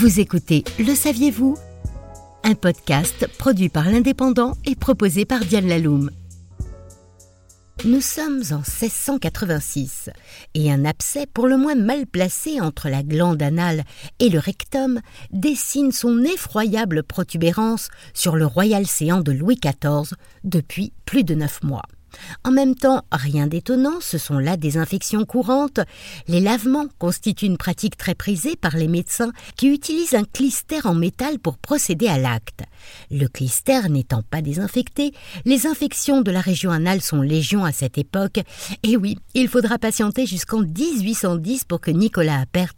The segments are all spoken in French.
Vous écoutez Le saviez-vous? Un podcast produit par l'Indépendant et proposé par Diane Laloum. Nous sommes en 1686 et un abcès pour le moins mal placé entre la glande anale et le rectum dessine son effroyable protubérance sur le royal séant de Louis XIV depuis plus de neuf mois. En même temps, rien d'étonnant, ce sont là des infections courantes. Les lavements constituent une pratique très prisée par les médecins qui utilisent un clister en métal pour procéder à l'acte. Le clister n'étant pas désinfecté, les infections de la région anale sont légion à cette époque. Et oui, il faudra patienter jusqu'en 1810 pour que Nicolas Appert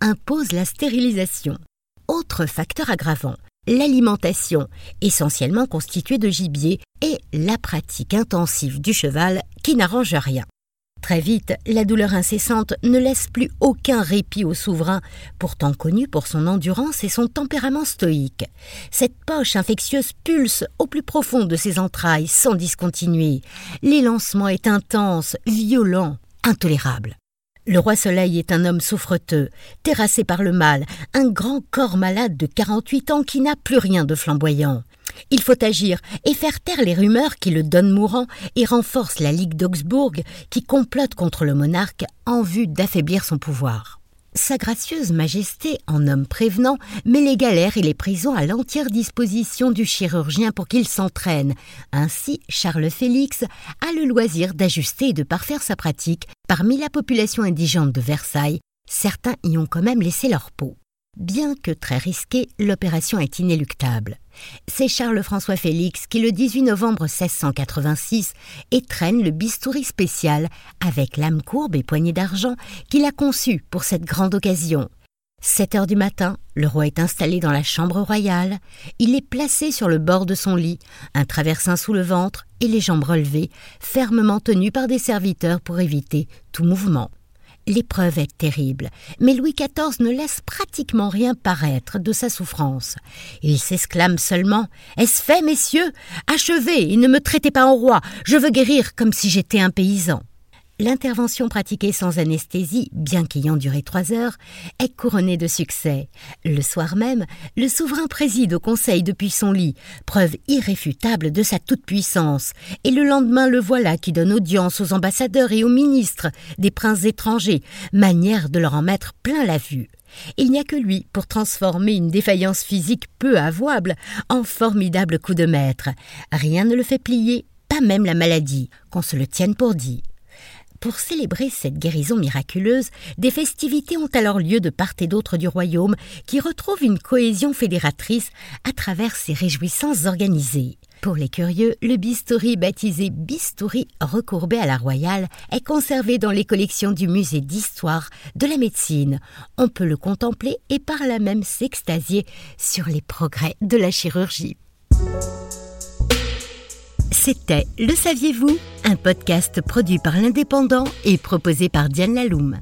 impose la stérilisation. Autre facteur aggravant, l'alimentation, essentiellement constituée de gibier, et la pratique intensive du cheval qui n'arrange rien. Très vite, la douleur incessante ne laisse plus aucun répit au souverain, pourtant connu pour son endurance et son tempérament stoïque. Cette poche infectieuse pulse au plus profond de ses entrailles sans discontinuer. L'élancement est intense, violent, intolérable. Le roi Soleil est un homme souffreteux, terrassé par le mal, un grand corps malade de 48 ans qui n'a plus rien de flamboyant. Il faut agir et faire taire les rumeurs qui le donnent mourant et renforcent la Ligue d'Augsbourg qui complote contre le monarque en vue d'affaiblir son pouvoir. Sa gracieuse majesté, en homme prévenant, met les galères et les prisons à l'entière disposition du chirurgien pour qu'il s'entraîne. Ainsi, Charles Félix a le loisir d'ajuster et de parfaire sa pratique. Parmi la population indigente de Versailles, certains y ont quand même laissé leur peau. Bien que très risquée, l'opération est inéluctable. C'est Charles-François Félix qui, le 18 novembre 1686, étrenne le bistouri spécial avec lame courbe et poignée d'argent qu'il a conçu pour cette grande occasion. 7 heures du matin, le roi est installé dans la chambre royale. Il est placé sur le bord de son lit, un traversin sous le ventre et les jambes relevées, fermement tenues par des serviteurs pour éviter tout mouvement. L'épreuve est terrible, mais Louis XIV ne laisse pratiquement rien paraître de sa souffrance. Il s'exclame seulement Est-ce fait, messieurs? Achevez et ne me traitez pas en roi, je veux guérir comme si j'étais un paysan. L'intervention pratiquée sans anesthésie, bien qu'ayant duré trois heures, est couronnée de succès. Le soir même, le souverain préside au conseil depuis son lit, preuve irréfutable de sa toute-puissance, et le lendemain le voilà qui donne audience aux ambassadeurs et aux ministres des princes étrangers, manière de leur en mettre plein la vue. Il n'y a que lui pour transformer une défaillance physique peu avouable en formidable coup de maître. Rien ne le fait plier, pas même la maladie, qu'on se le tienne pour dit. Pour célébrer cette guérison miraculeuse, des festivités ont alors lieu de part et d'autre du royaume qui retrouve une cohésion fédératrice à travers ces réjouissances organisées. Pour les curieux, le bistouri baptisé bistouri recourbé à la royale est conservé dans les collections du musée d'histoire de la médecine. On peut le contempler et par là même s'extasier sur les progrès de la chirurgie. C'était Le saviez-vous? Un podcast produit par l'Indépendant et proposé par Diane Laloum.